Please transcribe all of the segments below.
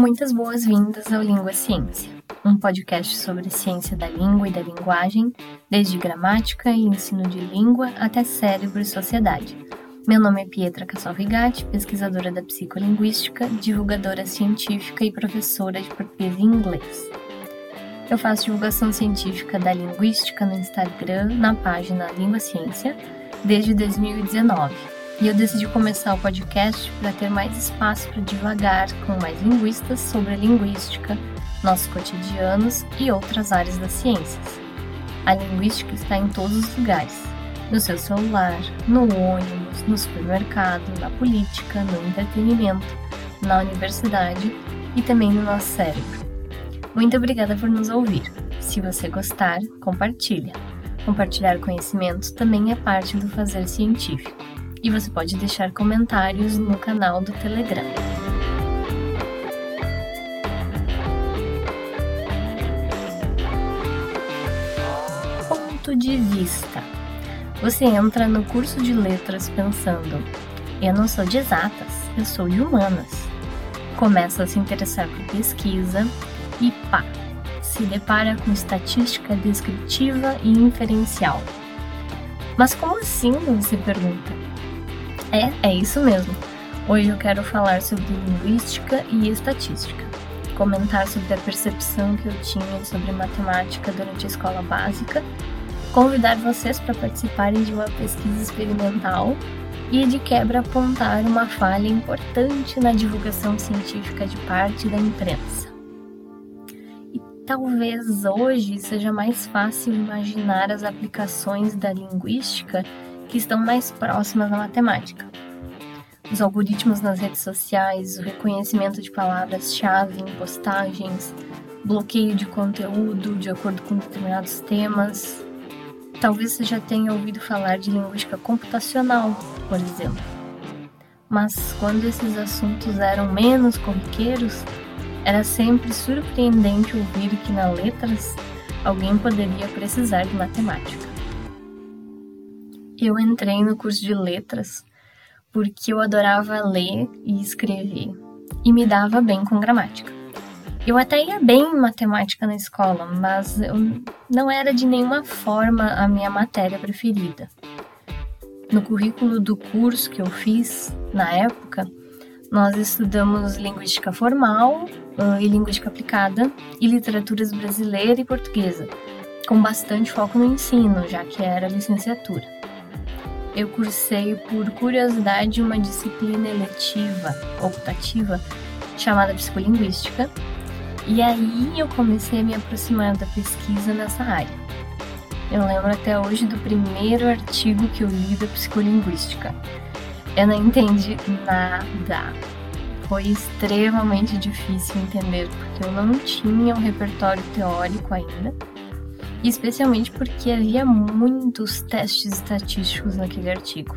Muitas boas-vindas ao Língua Ciência, um podcast sobre ciência da língua e da linguagem, desde gramática e ensino de língua até cérebro e sociedade. Meu nome é Pietra Cassalvigatti, pesquisadora da psicolinguística, divulgadora científica e professora de português e inglês. Eu faço divulgação científica da linguística no Instagram, na página Língua Ciência, desde 2019. E eu decidi começar o podcast para ter mais espaço para divagar com mais linguistas sobre a linguística, nossos cotidianos e outras áreas das ciências. A linguística está em todos os lugares: no seu celular, no ônibus, no supermercado, na política, no entretenimento, na universidade e também no nosso cérebro. Muito obrigada por nos ouvir. Se você gostar, compartilha. Compartilhar conhecimento também é parte do fazer científico. E você pode deixar comentários no canal do Telegram. Ponto de vista. Você entra no curso de letras pensando: eu não sou de exatas, eu sou de humanas. Começa a se interessar por pesquisa, e pá, se depara com estatística descritiva e inferencial. Mas como assim? Você pergunta. É, é isso mesmo. Hoje eu quero falar sobre linguística e estatística, comentar sobre a percepção que eu tinha sobre matemática durante a escola básica, convidar vocês para participarem de uma pesquisa experimental e de quebra apontar uma falha importante na divulgação científica de parte da imprensa. Talvez hoje seja mais fácil imaginar as aplicações da linguística que estão mais próximas da matemática. Os algoritmos nas redes sociais, o reconhecimento de palavras-chave em postagens, bloqueio de conteúdo de acordo com determinados temas. Talvez você já tenha ouvido falar de linguística computacional, por exemplo. Mas quando esses assuntos eram menos corriqueiros, era sempre surpreendente ouvir que na letras alguém poderia precisar de matemática. Eu entrei no curso de letras porque eu adorava ler e escrever e me dava bem com gramática. Eu até ia bem em matemática na escola, mas não era de nenhuma forma a minha matéria preferida. No currículo do curso que eu fiz na época, nós estudamos linguística formal uh, e linguística aplicada e literaturas brasileira e portuguesa, com bastante foco no ensino, já que era licenciatura. Eu cursei por curiosidade uma disciplina eletiva, optativa, chamada psicolinguística, e aí eu comecei a me aproximar da pesquisa nessa área. Eu lembro até hoje do primeiro artigo que eu li da psicolinguística eu não entendi nada. Foi extremamente difícil entender, porque eu não tinha um repertório teórico ainda, especialmente porque havia muitos testes estatísticos naquele artigo.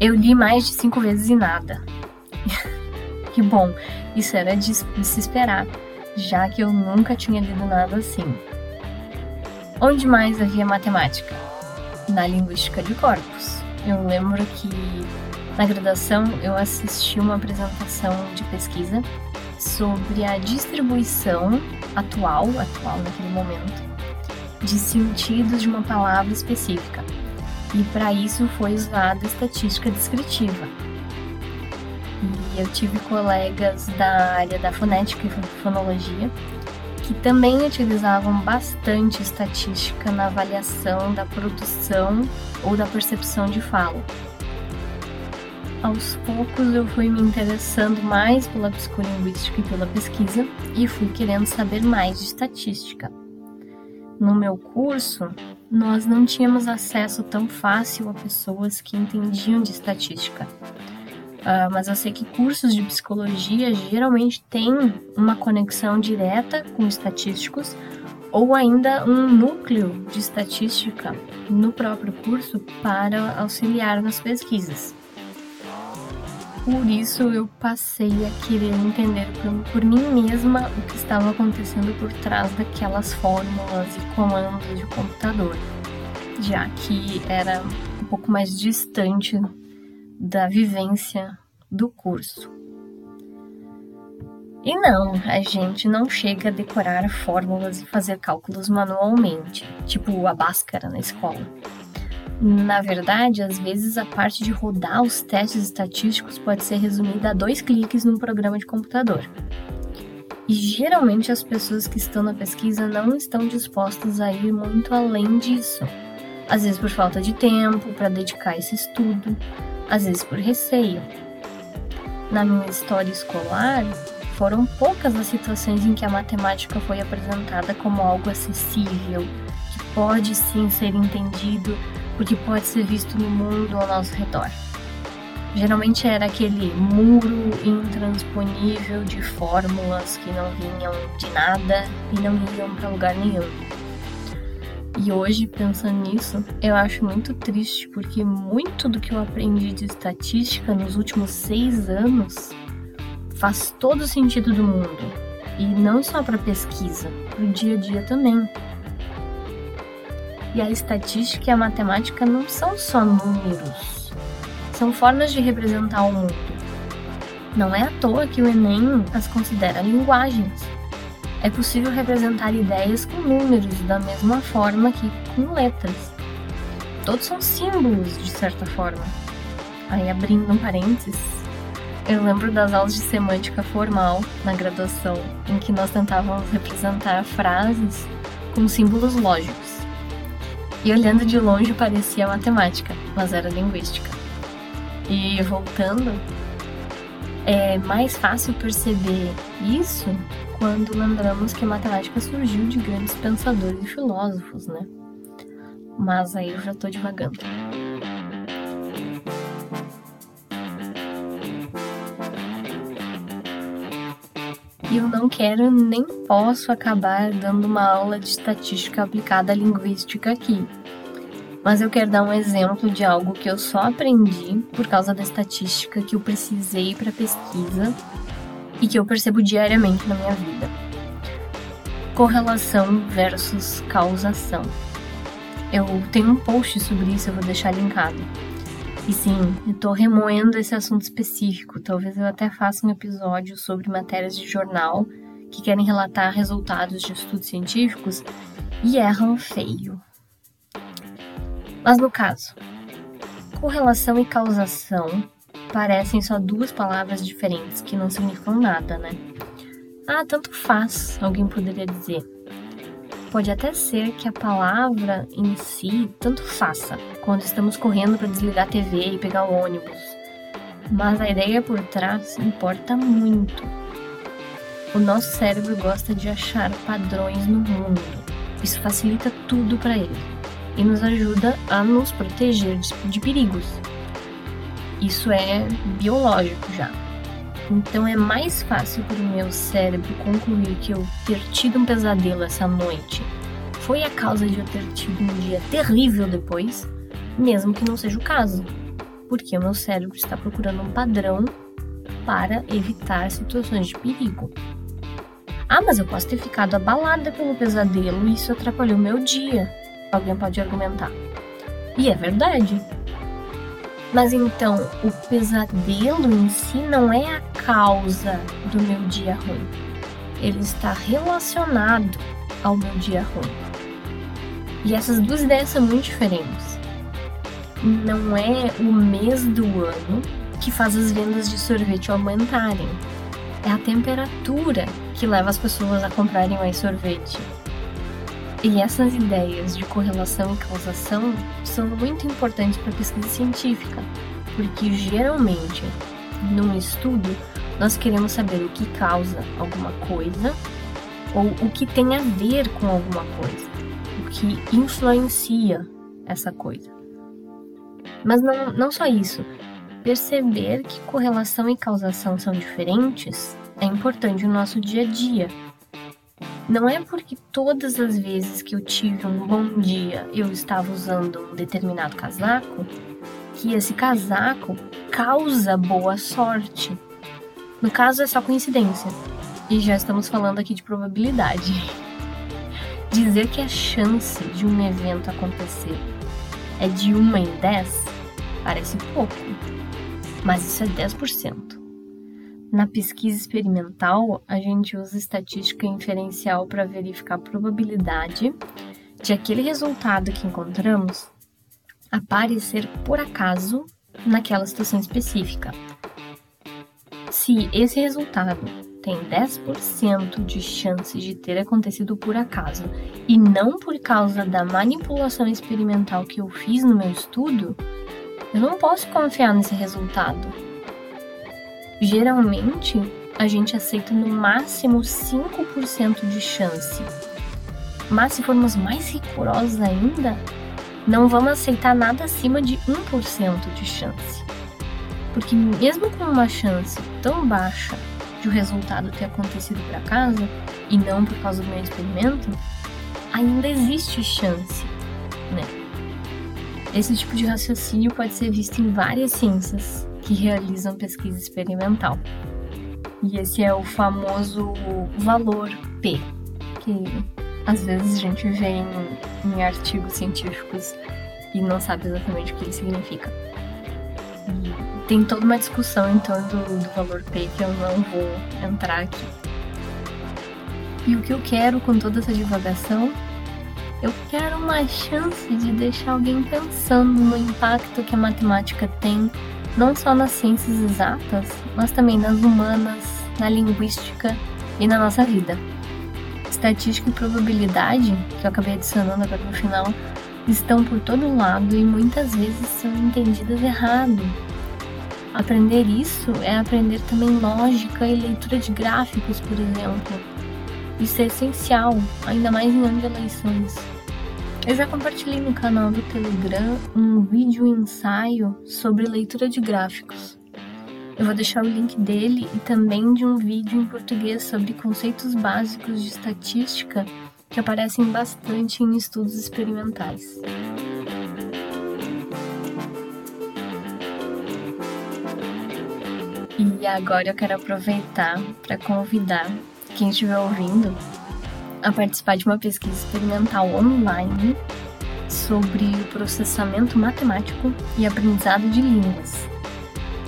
Eu li mais de cinco vezes e nada. que bom, isso era de, de se esperar, já que eu nunca tinha lido nada assim. Onde mais havia matemática? Na linguística de corpos. Eu lembro que na graduação eu assisti uma apresentação de pesquisa sobre a distribuição atual, atual naquele momento, de sentidos de uma palavra específica. E para isso foi usada estatística descritiva. E eu tive colegas da área da fonética e fonologia que também utilizavam bastante estatística na avaliação da produção ou da percepção de fala. Aos poucos eu fui me interessando mais pela psicolinguística e pela pesquisa e fui querendo saber mais de estatística. No meu curso, nós não tínhamos acesso tão fácil a pessoas que entendiam de estatística. Uh, mas eu sei que cursos de psicologia geralmente têm uma conexão direta com estatísticos ou ainda um núcleo de estatística no próprio curso para auxiliar nas pesquisas. Por isso eu passei a querer entender por, por mim mesma o que estava acontecendo por trás daquelas fórmulas e comandos de computador, já que era um pouco mais distante da vivência do curso. E não, a gente não chega a decorar fórmulas e fazer cálculos manualmente, tipo a Bhaskara na escola. Na verdade, às vezes a parte de rodar os testes estatísticos pode ser resumida a dois cliques num programa de computador. E geralmente as pessoas que estão na pesquisa não estão dispostas a ir muito além disso. Às vezes por falta de tempo para dedicar esse estudo, às vezes por receio. Na minha história escolar, foram poucas as situações em que a matemática foi apresentada como algo acessível, que pode sim ser entendido, porque pode ser visto no mundo ao nosso redor. Geralmente era aquele muro intransponível de fórmulas que não vinham de nada e não iam para lugar nenhum. E hoje, pensando nisso, eu acho muito triste porque muito do que eu aprendi de estatística nos últimos seis anos faz todo o sentido do mundo. E não só para pesquisa, para o dia a dia também. E a estatística e a matemática não são só números são formas de representar o mundo. Não é à toa que o Enem as considera linguagens. É possível representar ideias com números da mesma forma que com letras. Todos são símbolos, de certa forma. Aí, abrindo um parênteses, eu lembro das aulas de semântica formal na graduação, em que nós tentávamos representar frases com símbolos lógicos. E olhando de longe parecia matemática, mas era linguística. E voltando, é mais fácil perceber isso quando lembramos que a matemática surgiu de grandes pensadores e filósofos, né? Mas aí eu já tô devagando. E eu não quero nem posso acabar dando uma aula de estatística aplicada à linguística aqui, mas eu quero dar um exemplo de algo que eu só aprendi por causa da estatística que eu precisei para pesquisa e que eu percebo diariamente na minha vida. Correlação versus causação. Eu tenho um post sobre isso, eu vou deixar linkado. E sim, eu tô remoendo esse assunto específico. Talvez eu até faça um episódio sobre matérias de jornal que querem relatar resultados de estudos científicos e erram feio. Mas no caso, correlação e causação parecem só duas palavras diferentes que não significam nada, né? Ah, tanto faz, alguém poderia dizer. Pode até ser que a palavra em si tanto faça quando estamos correndo para desligar a TV e pegar o ônibus. Mas a ideia por trás importa muito. O nosso cérebro gosta de achar padrões no mundo. Isso facilita tudo para ele e nos ajuda a nos proteger de, perigos. Isso é biológico já. Então é mais fácil para o meu cérebro concluir que eu ter tido um pesadelo essa noite foi a causa de eu ter tido um dia terrível depois, mesmo que não seja o caso, porque o meu cérebro está procurando um padrão para evitar situações de perigo. Ah, mas eu posso ter ficado abalada pelo pesadelo e isso atrapalhou meu dia alguém pode argumentar. E é verdade. Mas então, o pesadelo em si não é a causa do meu dia ruim. Ele está relacionado ao meu dia ruim. E essas duas ideias são muito diferentes. Não é o mês do ano que faz as vendas de sorvete aumentarem. É a temperatura que leva as pessoas a comprarem mais sorvete. E essas ideias de correlação e causação são muito importantes para a pesquisa científica, porque geralmente, num estudo, nós queremos saber o que causa alguma coisa ou o que tem a ver com alguma coisa, o que influencia essa coisa. Mas não, não só isso. Perceber que correlação e causação são diferentes é importante no nosso dia a dia, não é porque todas as vezes que eu tive um bom dia eu estava usando um determinado casaco que esse casaco causa boa sorte. No caso é só coincidência. E já estamos falando aqui de probabilidade. Dizer que a chance de um evento acontecer é de 1 em 10 parece pouco, mas isso é 10%. Na pesquisa experimental, a gente usa estatística inferencial para verificar a probabilidade de aquele resultado que encontramos aparecer por acaso naquela situação específica. Se esse resultado tem 10% de chance de ter acontecido por acaso e não por causa da manipulação experimental que eu fiz no meu estudo, eu não posso confiar nesse resultado. Geralmente, a gente aceita no máximo 5% de chance. Mas se formos mais rigorosos ainda, não vamos aceitar nada acima de 1% de chance. Porque mesmo com uma chance tão baixa de o resultado ter acontecido por acaso e não por causa do meu experimento, ainda existe chance, né? Esse tipo de raciocínio pode ser visto em várias ciências que realizam pesquisa experimental. E esse é o famoso valor P, que às vezes a gente vê em, em artigos científicos e não sabe exatamente o que ele significa. E tem toda uma discussão em torno do, do valor P que eu não vou entrar aqui. E o que eu quero com toda essa divagação eu quero uma chance de deixar alguém pensando no impacto que a matemática tem, não só nas ciências exatas, mas também nas humanas, na linguística e na nossa vida. Estatística e probabilidade, que eu acabei adicionando agora no final, estão por todo lado e muitas vezes são entendidas errado. Aprender isso é aprender também lógica e leitura de gráficos, por exemplo isso é essencial, ainda mais em ano de eleições. Eu já compartilhei no canal do Telegram um vídeo ensaio sobre leitura de gráficos. Eu vou deixar o link dele e também de um vídeo em português sobre conceitos básicos de estatística que aparecem bastante em estudos experimentais. E agora eu quero aproveitar para convidar quem estiver ouvindo, a participar de uma pesquisa experimental online sobre processamento matemático e aprendizado de línguas.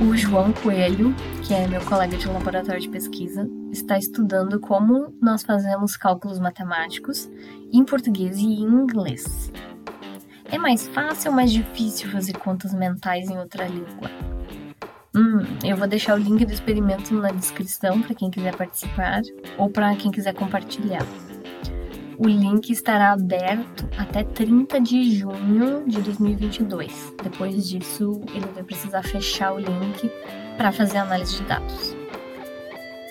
O João Coelho, que é meu colega de laboratório de pesquisa, está estudando como nós fazemos cálculos matemáticos em português e em inglês. É mais fácil ou mais difícil fazer contas mentais em outra língua? Hum, eu vou deixar o link do experimento na descrição para quem quiser participar ou para quem quiser compartilhar. O link estará aberto até 30 de junho de 2022. Depois disso, ele vai precisar fechar o link para fazer análise de dados.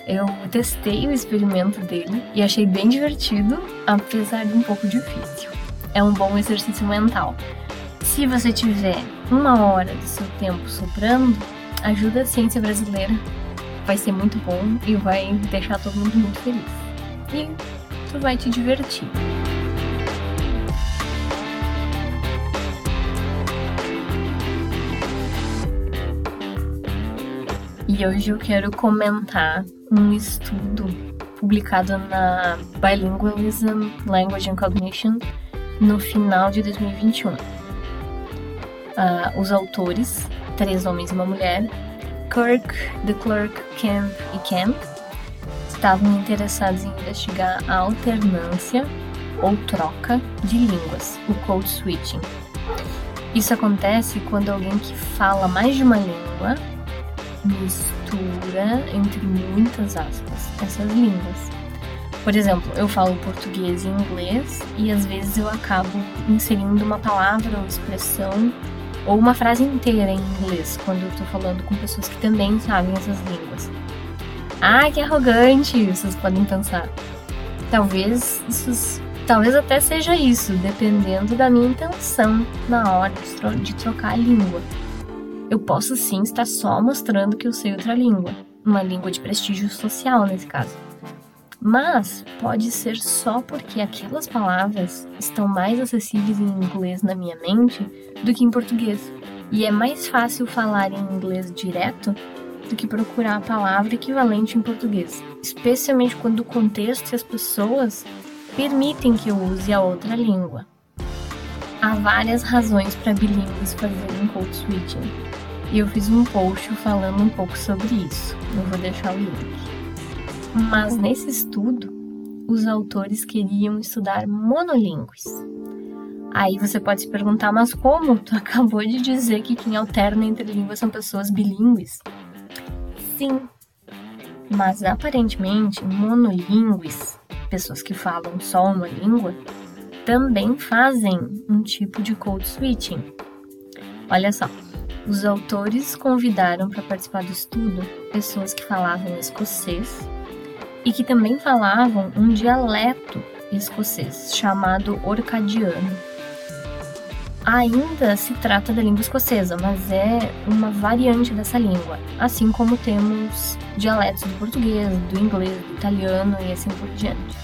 Eu testei o experimento dele e achei bem divertido, apesar de um pouco difícil. É um bom exercício mental. Se você tiver uma hora do seu tempo sobrando, ajuda a ciência brasileira. Vai ser muito bom e vai deixar todo mundo muito feliz. E vai te divertir. E hoje eu quero comentar um estudo publicado na Bilingualism Language and Cognition no final de 2021. Uh, ah, os autores três homens e uma mulher, Kirk, The Clerk, Camp e Camp, estavam interessados em investigar a alternância ou troca de línguas, o code switching. Isso acontece quando alguém que fala mais de uma língua mistura, entre muitas aspas, essas línguas. Por exemplo, eu falo português e inglês e às vezes eu acabo inserindo uma palavra ou expressão ou uma frase inteira em inglês, quando eu tô falando com pessoas que também sabem essas línguas. Ah, que arrogante, vocês podem pensar. Talvez isso, talvez até seja isso, dependendo da minha intenção na hora de trocar a língua. Eu posso sim estar só mostrando que eu sei outra língua, uma língua de prestígio social nesse caso. Mas pode ser só porque aquelas palavras estão mais acessíveis em inglês na minha mente do que em português. E é mais fácil falar em inglês direto do que procurar a palavra equivalente em português, especialmente quando o contexto e as pessoas permitem que eu use a outra língua. Há várias razões para bilíngues fazerem code switching. e eu fiz um post falando um pouco sobre isso. Eu vou deixar o link. Mas nesse estudo, os autores queriam estudar monolíngues. Aí você pode se perguntar, mas como? Tu acabou de dizer que quem alterna entre línguas são pessoas bilíngues. Sim, mas aparentemente monolíngues, pessoas que falam só uma língua, também fazem um tipo de code switching. Olha só, os autores convidaram para participar do estudo pessoas que falavam escocês e que também falavam um dialeto escocês chamado orcadiano. Ainda se trata da língua escocesa, mas é uma variante dessa língua, assim como temos dialetos do português, do inglês, do italiano e assim por diante.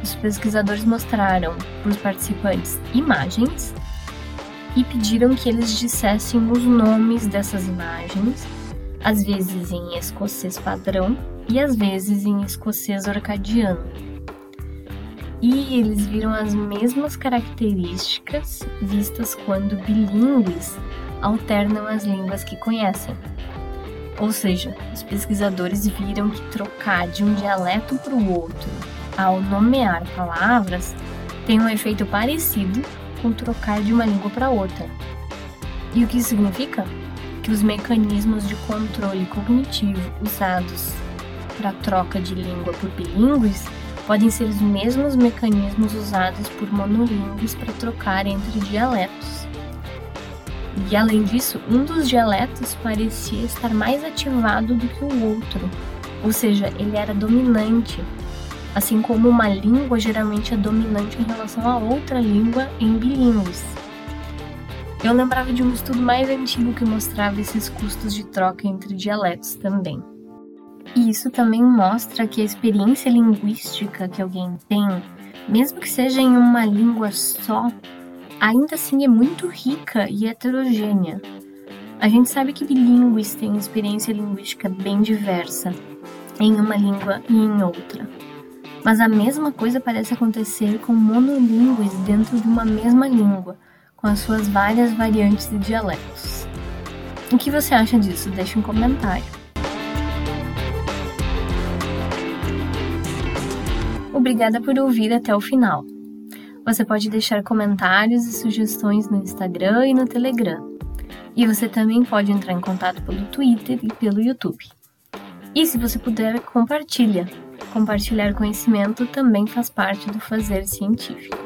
Os pesquisadores mostraram para os participantes imagens e pediram que eles dissessem os nomes dessas imagens, às vezes em escocês padrão e às vezes em escocês orcadiano. E eles viram as mesmas características vistas quando bilíngues alternam as línguas que conhecem. Ou seja, os pesquisadores viram que trocar de um dialeto para o outro ao nomear palavras tem um efeito parecido com trocar de uma língua para outra. E o que isso significa? Que os mecanismos de controle cognitivo usados para troca de língua por bilíngues podem ser os mesmos mecanismos usados por monolíngues para trocar entre dialetos. E além disso, um dos dialetos parecia estar mais ativado do que o outro, ou seja, ele era dominante, assim como uma língua geralmente é dominante em relação a outra língua em bilíngues. Eu lembrava de um estudo mais antigo que mostrava esses custos de troca entre dialetos também. E isso também mostra que a experiência linguística que alguém tem, mesmo que seja em uma língua só, ainda assim é muito rica e heterogênea. A gente sabe que bilíngues têm experiência linguística bem diversa em uma língua e em outra. Mas a mesma coisa parece acontecer com monolíngues dentro de uma mesma língua, com as suas várias variantes e dialetos. O que você acha disso? Deixe um comentário. Obrigada por ouvir até o final. Você pode deixar comentários e sugestões no Instagram e no Telegram. E você também pode entrar em contato pelo Twitter e pelo YouTube. E se você puder, compartilha. Compartilhar conhecimento também faz parte do fazer científico.